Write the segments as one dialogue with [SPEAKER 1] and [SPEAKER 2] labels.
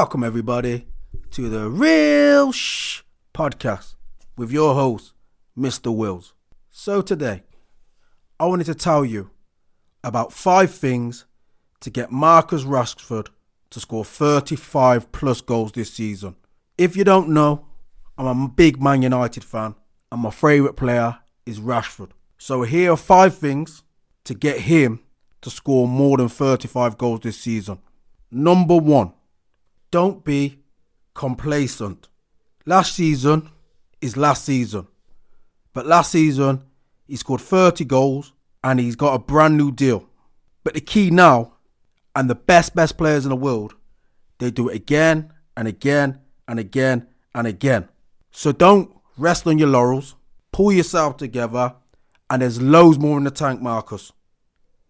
[SPEAKER 1] Welcome, everybody, to the Real Shh podcast with your host, Mr. Wills. So, today, I wanted to tell you about five things to get Marcus Rashford to score 35 plus goals this season. If you don't know, I'm a big Man United fan, and my favourite player is Rashford. So, here are five things to get him to score more than 35 goals this season. Number one, don't be complacent. Last season is last season. But last season, he scored 30 goals and he's got a brand new deal. But the key now, and the best, best players in the world, they do it again and again and again and again. So don't rest on your laurels, pull yourself together, and there's loads more in the tank, Marcus.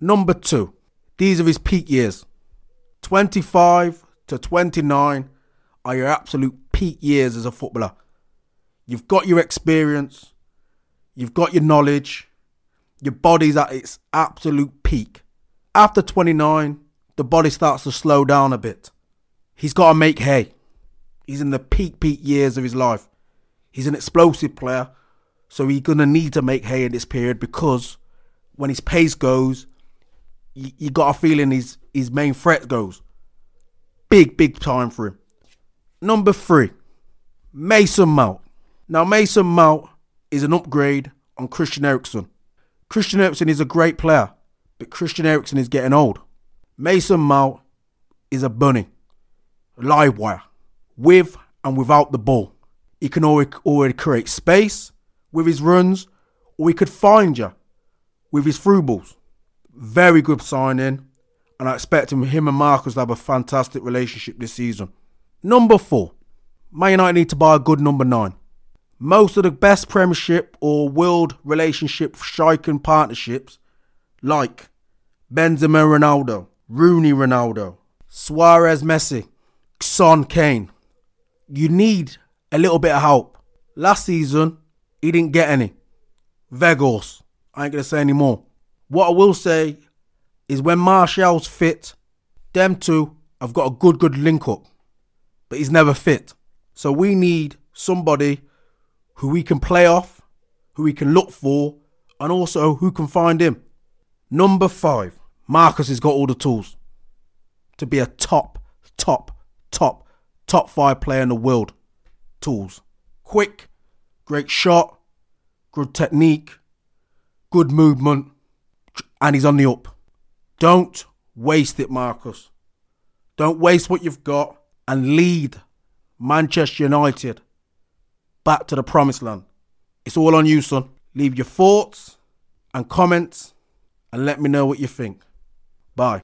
[SPEAKER 1] Number two, these are his peak years 25 to 29 are your absolute peak years as a footballer. You've got your experience, you've got your knowledge, your body's at its absolute peak. After 29, the body starts to slow down a bit. He's got to make hay. He's in the peak, peak years of his life. He's an explosive player, so he's going to need to make hay in this period because when his pace goes, you, got a feeling his, his main threat goes. Big, big time for him. Number three, Mason Mount. Now, Mason Mount is an upgrade on Christian Eriksen. Christian Eriksen is a great player, but Christian Eriksen is getting old. Mason Mount is a bunny, live wire, with and without the ball. He can already, already create space with his runs, or he could find you with his through balls. Very good signing and I expect him, him and Marcus to have a fantastic relationship this season. Number four, Man United need to buy a good number nine. Most of the best Premiership or world relationship striking partnerships, like Benzema Ronaldo, Rooney Ronaldo, Suarez Messi, Son Kane, you need a little bit of help. Last season, he didn't get any. Weghorst, I ain't gonna say any more. What I will say is when Martial's fit, them two have got a good, good link up, but he's never fit. So we need somebody who we can play off, who we can look for, and also who can find him. Number five, Marcus has got all the tools to be a top, top, top, top five player in the world. Tools. Quick, great shot, good technique, good movement, and he's on the up. Don't waste it, Marcus. Don't waste what you've got and lead Manchester United back to the promised land. It's all on you, son. Leave your thoughts and comments and let me know what you think. Bye.